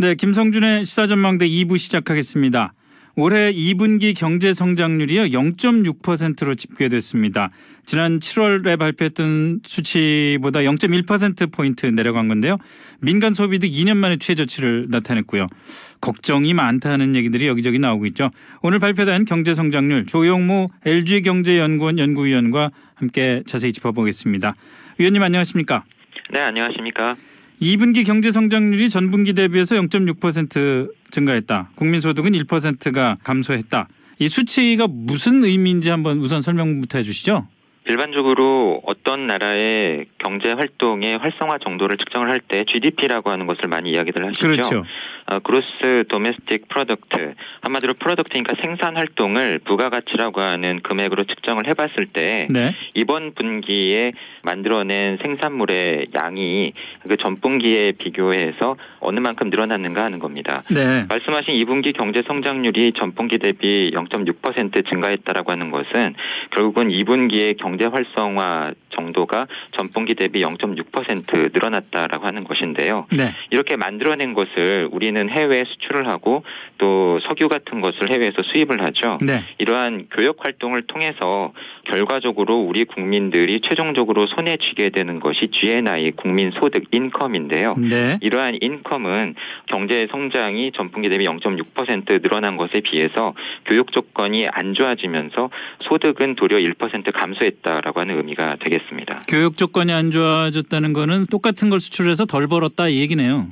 네, 김성준의 시사전망대 2부 시작하겠습니다. 올해 2분기 경제 성장률이요 0.6%로 집계됐습니다. 지난 7월에 발표했던 수치보다 0.1% 포인트 내려간 건데요. 민간 소비도 2년 만에 최저치를 나타냈고요. 걱정이 많다는 얘기들이 여기저기 나오고 있죠. 오늘 발표된 경제 성장률 조용무 LG경제연구원 연구위원과 함께 자세히 짚어보겠습니다. 위원님 안녕하십니까? 네, 안녕하십니까? 2분기 경제 성장률이 전분기 대비해서 0.6% 증가했다. 국민 소득은 1%가 감소했다. 이 수치가 무슨 의미인지 한번 우선 설명부터 해주시죠. 일반적으로 어떤 나라의 경제 활동의 활성화 정도를 측정을 할 때 GDP라고 하는 것을 많이 이야기들 하시죠. 그렇죠. 어, Gross Domestic Product 한마디로 Product니까 생산 활동을 부가가치라고 하는 금액으로 측정을 해봤을 때 네. 이번 분기에 만들어낸 생산물의 양이 그 전분기에 비교해서 어느 만큼 늘어났는가 하는 겁니다. 네. 말씀하신 2분기 경제 성장률이 전분기 대비 0.6% 증가했다라고 하는 것은 결국은 2분기의 경제 활성화 정도가 전분기 대비 0.6% 늘어났다라고 하는 것인데요. 네. 이렇게 만들어낸 것을 우리는 해외에 수출을 하고 또 석유 같은 것을 해외에서 수입을 하죠. 네. 이러한 교역 활동을 통해서 결과적으로 우리 국민들이 최종적으로 손에 쥐게 되는 것이 GNI 국민 소득 인컴인데요. 네. 이러한 인컴은 경제 성장이 전분기 대비 0.6% 늘어난 것에 비해서 교육 조건이 안 좋아지면서 소득은 도리어 1% 감소했다 라고 하는 의미가 되겠습니다. 교육 조건이 안 좋아졌다는 거는 똑같은 걸 수출해서 덜 벌었다 이 얘기네요.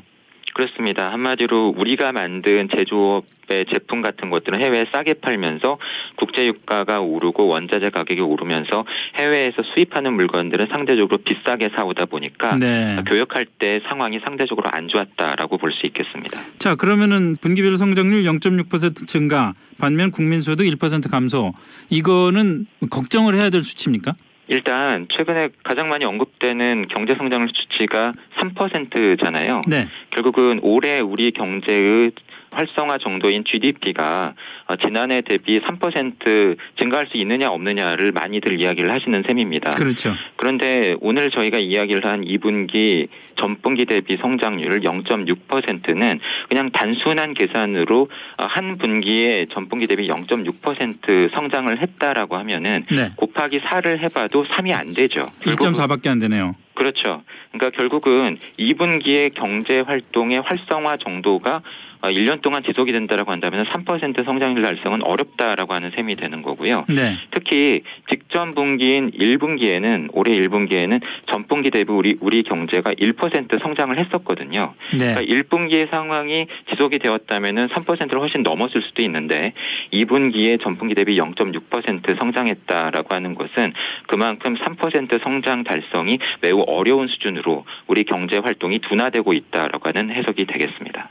그렇습니다. 한마디로 우리가 만든 제조업의 제품 같은 것들은 해외에 싸게 팔면서 국제 유가가 오르고 원자재 가격이 오르면서 해외에서 수입하는 물건들은 상대적으로 비싸게 사오다 보니까 네. 교역할 때 상황이 상대적으로 안 좋았다라고 볼 수 있겠습니다. 자 그러면은 분기별 성장률 0.6% 증가 반면 국민 소득 1% 감소 이거는 걱정을 해야 될 수치입니까? 일단 최근에 가장 많이 언급되는 경제 성장률 수치가 3%잖아요. 네. 결국은 올해 우리 경제의 활성화 정도인 GDP가 어, 지난해 대비 3% 증가할 수 있느냐 없느냐를 많이들 이야기를 하시는 셈입니다. 그렇죠. 그런데 오늘 저희가 이야기를 한 2분기 전분기 대비 성장률 0.6%는 그냥 단순한 계산으로 어, 한 분기에 전분기 대비 0.6% 성장을 했다라고 하면은 네. 곱하기 4를 해봐도 3이 안 되죠. 결국은 1.4밖에 안 되네요. 그렇죠. 그러니까 결국은 2분기의 경제 활동의 활성화 정도가 어, 1년 동안 지속이 된다라고 한다면 3% 성장률 달성은 어렵다라고 하는 셈이 되는 거고요. 네. 특히 직전 분기인 1분기에는 올해 1분기에는 전분기 대비 우리 우리 경제가 1% 성장을 했었거든요. 네. 그러니까 1분기의 상황이 지속이 되었다면은 3%를 훨씬 넘었을 수도 있는데 2분기에 전분기 대비 0.6% 성장했다라고 하는 것은 그만큼 3% 성장 달성이 매우 어려운 수준으로 우리 경제 활동이 둔화되고 있다라고 하는 해석이 되겠습니다.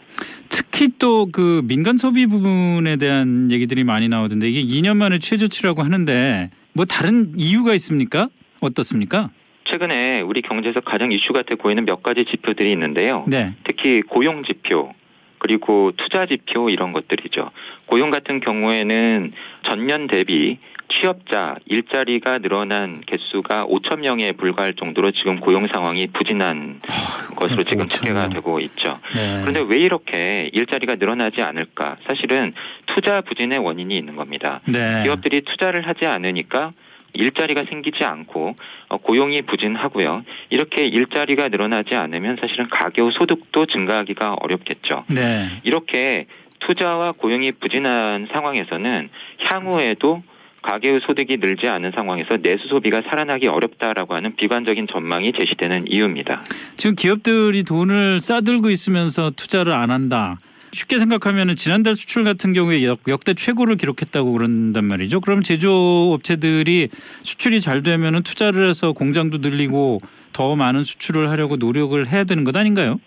특히 또 그 민간 소비 부분에 대한 얘기들이 많이 나오던데 이게 2년 만에 최저치라고 하는데 뭐 다른 이유가 있습니까? 어떻습니까? 최근에 우리 경제에서 가장 이슈가 되고 있는 몇 가지 지표들이 있는데요. 네. 특히 고용 지표 그리고 투자 지표 이런 것들이죠. 고용 같은 경우에는 전년 대비 취업자 일자리가 늘어난 개수가 5천 명에 불과할 정도로 지금 고용 상황이 부진한 것으로 지금 5천 집계가 명. 되고 있죠. 네. 그런데 왜 이렇게 일자리가 늘어나지 않을까? 사실은 투자 부진의 원인이 있는 겁니다. 네. 기업들이 투자를 하지 않으니까 일자리가 생기지 않고 어, 고용이 부진하고요. 이렇게 일자리가 늘어나지 않으면 사실은 가계의 소득도 증가하기가 어렵겠죠. 네. 이렇게 투자와 고용이 부진한 상황에서는 향후에도 가계의 소득이 늘지 않은 상황에서 내수 소비가 살아나기 어렵다라고 하는 비관적인 전망이 제시되는 이유입니다. 지금 기업들이 돈을 싸들고 있으면서 투자를 안 한다. 쉽게 생각하면 지난달 수출 같은 경우에 역, 역대 최고를 기록했다고 그런단 말이죠. 그럼 제조업체들이 수출이 잘 되면 투자를 해서 공장도 늘리고 더 많은 수출을 하려고 노력을 해야 되는 것 아닌가요?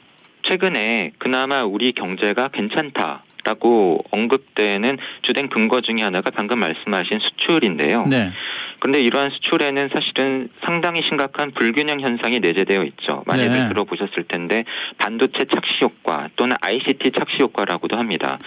최근에 그나마 우리 경제가 괜찮다 라고 언급되는 주된 근거 중에 하나가 방금 말씀하신 수출인데요. 네. 그런데 이러한 수출에는 사실은 상당히 심각한 불균형 현상이 내재되어 있죠. 많이들 네. 들어보셨을 텐데 반도체 착시 효과 또는 ICT 착시 효과라고도 합니다.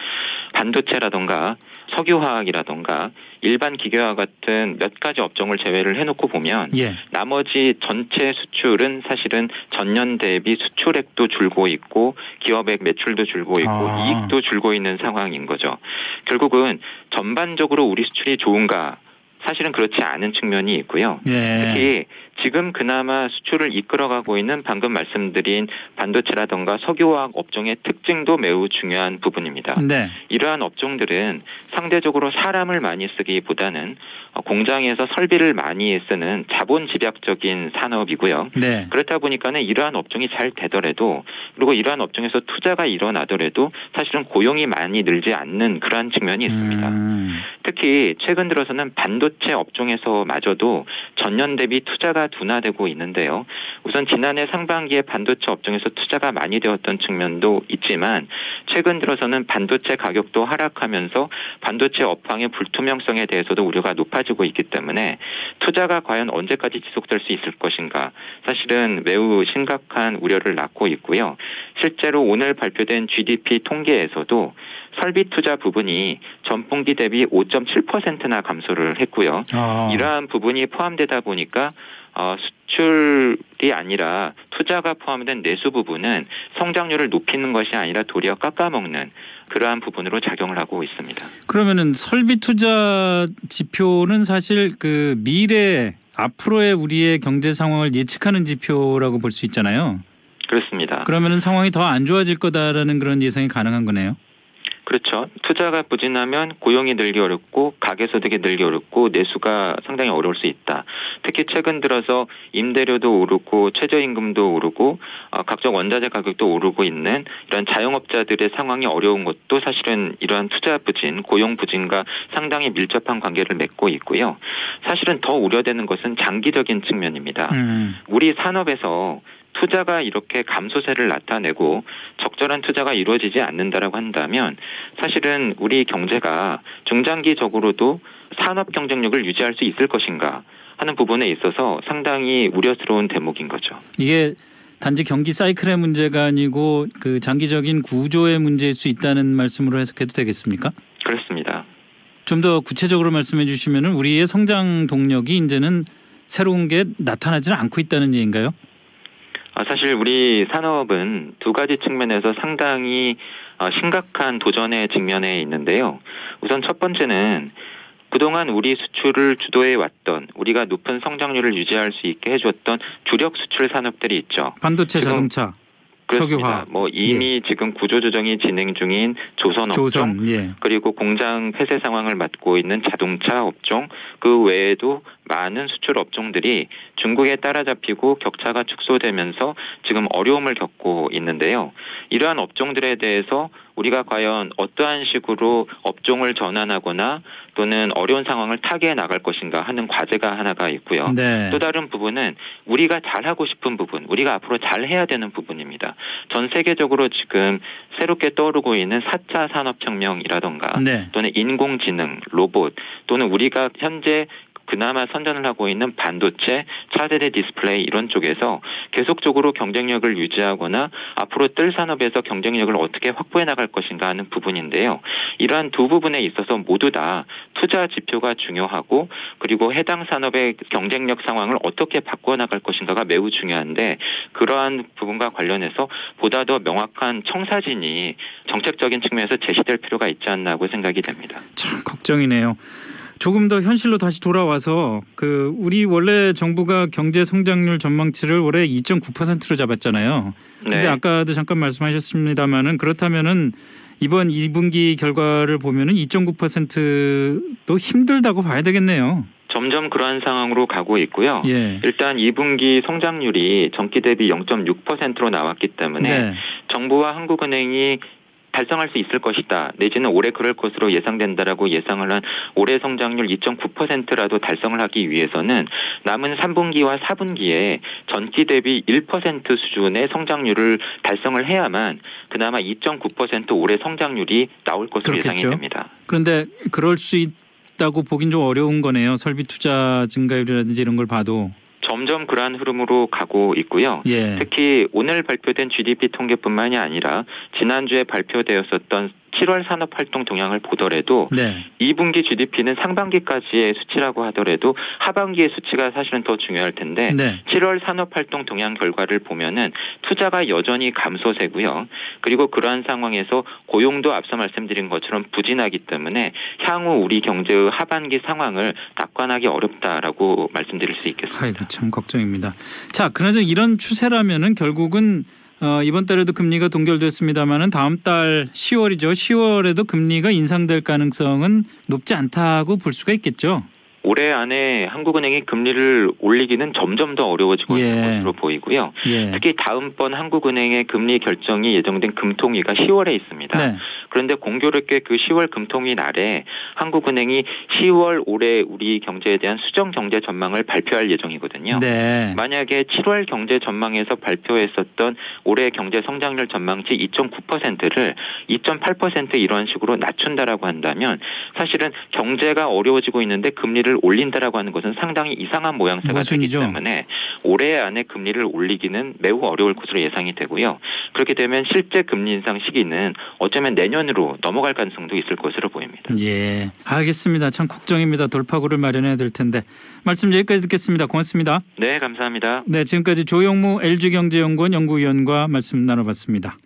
반도체라던가 석유화학이라던가 일반 기계와 같은 몇 가지 업종을 제외를 해놓고 보면 예. 나머지 전체 수출은 사실은 전년 대비 수출액도 줄고 있고 기업의 매출도 줄고 있고 아. 이익도 줄고 있는 상황인 거죠. 결국은 전반적으로 우리 수출이 좋은가? 사실은 그렇지 않은 측면이 있고요. 예. 특히 지금 그나마 수출을 이끌어가고 있는 방금 말씀드린 반도체라던가 석유화학 업종의 특징도 매우 중요한 부분입니다. 네. 이러한 업종들은 상대적으로 사람을 많이 쓰기보다는 어, 공장에서 설비를 많이 쓰는 자본 집약적인 산업이고요. 네. 그렇다 보니까는 이러한 업종이 잘 되더라도 그리고 이러한 업종에서 투자가 일어나더라도 사실은 고용이 많이 늘지 않는 그러한 측면이 있습니다. 음. 특히 최근 들어서는 반도체 업종에서마저도 전년 대비 투자가 둔화되고 있는데요. 우선 지난해 상반기에 반도체 업종에서 투자가 많이 되었던 측면도 있지만 최근 들어서는 반도체 가격도 하락하면서 반도체 업황의 불투명성에 대해서도 우려가 높아지고 있기 때문에 투자가 과연 언제까지 지속될 수 있을 것인가 사실은 매우 심각한 우려를 낳고 있고요. 실제로 오늘 발표된 GDP 통계에서도 설비 투자 부분이 전분기 대비 5.7%나 감소를 했고요. 아. 이러한 부분이 포함되다 보니까 어, 수출이 아니라 투자가 포함된 내수 부분은 성장률을 높이는 것이 아니라 도리어 깎아먹는 그러한 부분으로 작용을 하고 있습니다. 그러면은 설비 투자 지표는 사실 그 미래 앞으로의 우리의 경제 상황을 예측하는 지표라고 볼 수 있잖아요. 그렇습니다. 그러면은 상황이 더 안 좋아질 거다라는 그런 예상이 가능한 거네요. 그렇죠. 투자가 부진하면 고용이 늘기 어렵고 가계 소득이 늘기 어렵고 내수가 상당히 어려울 수 있다. 특히 최근 들어서 임대료도 오르고 최저임금도 오르고 어, 각종 원자재 가격도 오르고 있는 이런 자영업자들의 상황이 어려운 것도 사실은 이러한 투자 부진, 고용 부진과 상당히 밀접한 관계를 맺고 있고요. 사실은 더 우려되는 것은 장기적인 측면입니다. 음. 우리 산업에서 투자가 이렇게 감소세를 나타내고 적절한 투자가 이루어지지 않는다라고 한다면 사실은 우리 경제가 중장기적으로도 산업 경쟁력을 유지할 수 있을 것인가 하는 부분에 있어서 상당히 우려스러운 대목인 거죠. 이게 단지 경기 사이클의 문제가 아니고 그 장기적인 구조의 문제일 수 있다는 말씀으로 해석해도 되겠습니까? 그렇습니다. 좀 더 구체적으로 말씀해 주시면은 우리의 성장 동력이 이제는 새로운 게 나타나지는 않고 있다는 얘기인가요? 아, 사실 우리 산업은 두 가지 측면에서 상당히 어, 심각한 도전의 직면에 있는데요. 우선 첫 번째는 그동안 우리 수출을 주도해 왔던 우리가 높은 성장률을 유지할 수 있게 해줬던 주력 수출 산업들이 있죠. 반도체, 자동차, 그렇습니다. 석유화. 뭐 이미 지금 구조조정이 진행 중인 조선 업종 조선, 예. 그리고 공장 폐쇄 상황을 맡고 있는 자동차 업종 그 외에도 많은 수출 업종들이 중국에 따라잡히고 격차가 축소되면서 지금 어려움을 겪고 있는데요. 이러한 업종들에 대해서 우리가 과연 어떠한 식으로 업종을 전환하거나 또는 어려운 상황을 타개해 나갈 것인가 하는 과제가 하나가 있고요. 네. 또 다른 부분은 우리가 잘하고 싶은 부분, 우리가 앞으로 잘해야 되는 부분입니다. 전 세계적으로 지금 새롭게 떠오르고 있는 4차 산업혁명이라던가 네. 또는 인공지능, 로봇 또는 우리가 현재 그나마 선전을 하고 있는 반도체, 차세대 디스플레이 이런 쪽에서 계속적으로 경쟁력을 유지하거나 앞으로 뜰 산업에서 경쟁력을 어떻게 확보해 나갈 것인가 하는 부분인데요. 이러한 두 부분에 있어서 모두 다 투자 지표가 중요하고 그리고 해당 산업의 경쟁력 상황을 어떻게 바꿔 나갈 것인가가 매우 중요한데 그러한 부분과 관련해서 보다 더 명확한 청사진이 정책적인 측면에서 제시될 필요가 있지 않나 고 생각이 됩니다. 참 걱정이네요. 조금 더 현실로 다시 돌아와서 그 우리 원래 정부가 경제 성장률 전망치를 올해 2.9%로 잡았잖아요. 근데 네. 아까도 잠깐 말씀하셨습니다마는 그렇다면은 이번 2분기 결과를 보면은 2.9%도 힘들다고 봐야 되겠네요. 점점 그러한 상황으로 가고 있고요. 예. 일단 2분기 성장률이 전기 대비 0.6%로 나왔기 때문에 네. 정부와 한국은행이 달성할 수 있을 것이다. 내지는 올해 그럴 것으로 예상된다라고 예상을 한 올해 성장률 2.9%라도 달성을 하기 위해서는 남은 3분기와 4분기에 전기 대비 1% 수준의 성장률을 달성을 해야만 그나마 2.9% 올해 성장률이 나올 것으로 그렇겠죠. 예상이 됩니다. 그런데 그럴 수 있다고 보긴 좀 어려운 거네요. 설비 투자 증가율이라든지 이런 걸 봐도. 점점 그러한 흐름으로 가고 있고요. 예. 특히 오늘 발표된 GDP 통계뿐만이 아니라 지난주에 발표되었었던 7월 산업 활동 동향을 보더라도 네. 2분기 GDP는 상반기까지의 수치라고 하더라도 하반기의 수치가 사실은 더 중요할 텐데 네. 7월 산업 활동 동향 결과를 보면은 투자가 여전히 감소세고요. 그리고 그러한 상황에서 고용도 앞서 말씀드린 것처럼 부진하기 때문에 향후 우리 경제의 하반기 상황을 낙관하기 어렵다라고 말씀드릴 수 있겠습니다. 아이고 참 걱정입니다. 자, 그나저나 이런 추세라면은 결국은 어, 이번 달에도 금리가 동결됐습니다마는 다음 달 10월이죠. 10월에도 금리가 인상될 가능성은 높지 않다고 볼 수가 있겠죠. 올해 안에 한국은행이 금리를 올리기는 점점 더 어려워지고 예. 있는 것으로 보이고요. 예. 특히 다음번 한국은행의 금리 결정이 예정된 금통위가 10월에 있습니다. 네. 그런데 공교롭게 그 10월 금통위 날에 한국은행이 10월 올해 우리 경제에 대한 수정 경제 전망을 발표할 예정이거든요. 네. 만약에 7월 경제 전망에서 발표했었던 올해 경제 성장률 전망치 2.9%를 2.8% 이런 식으로 낮춘다라고 한다면 사실은 경제가 어려워지고 있는데 금리를 올린다라고 하는 것은 상당히 이상한 모양새가. 되기 때문에 올해 안에 금리를 올리기는 매우 어려울 것으로 예상이 되고요. 그렇게 되면 실제 금리 인상 시기는 어쩌면 내년으로 넘어갈 가능성도 있을 것으로 보입니다. 예. 알겠습니다. 참 걱정입니다. 돌파구를 마련해야 될 텐데. 말씀 여기까지 듣겠습니다. 고맙습니다. 네, 감사합니다. 네, 지금까지 조영무 LG경제연구원 연구위원과 말씀 나눠봤습니다.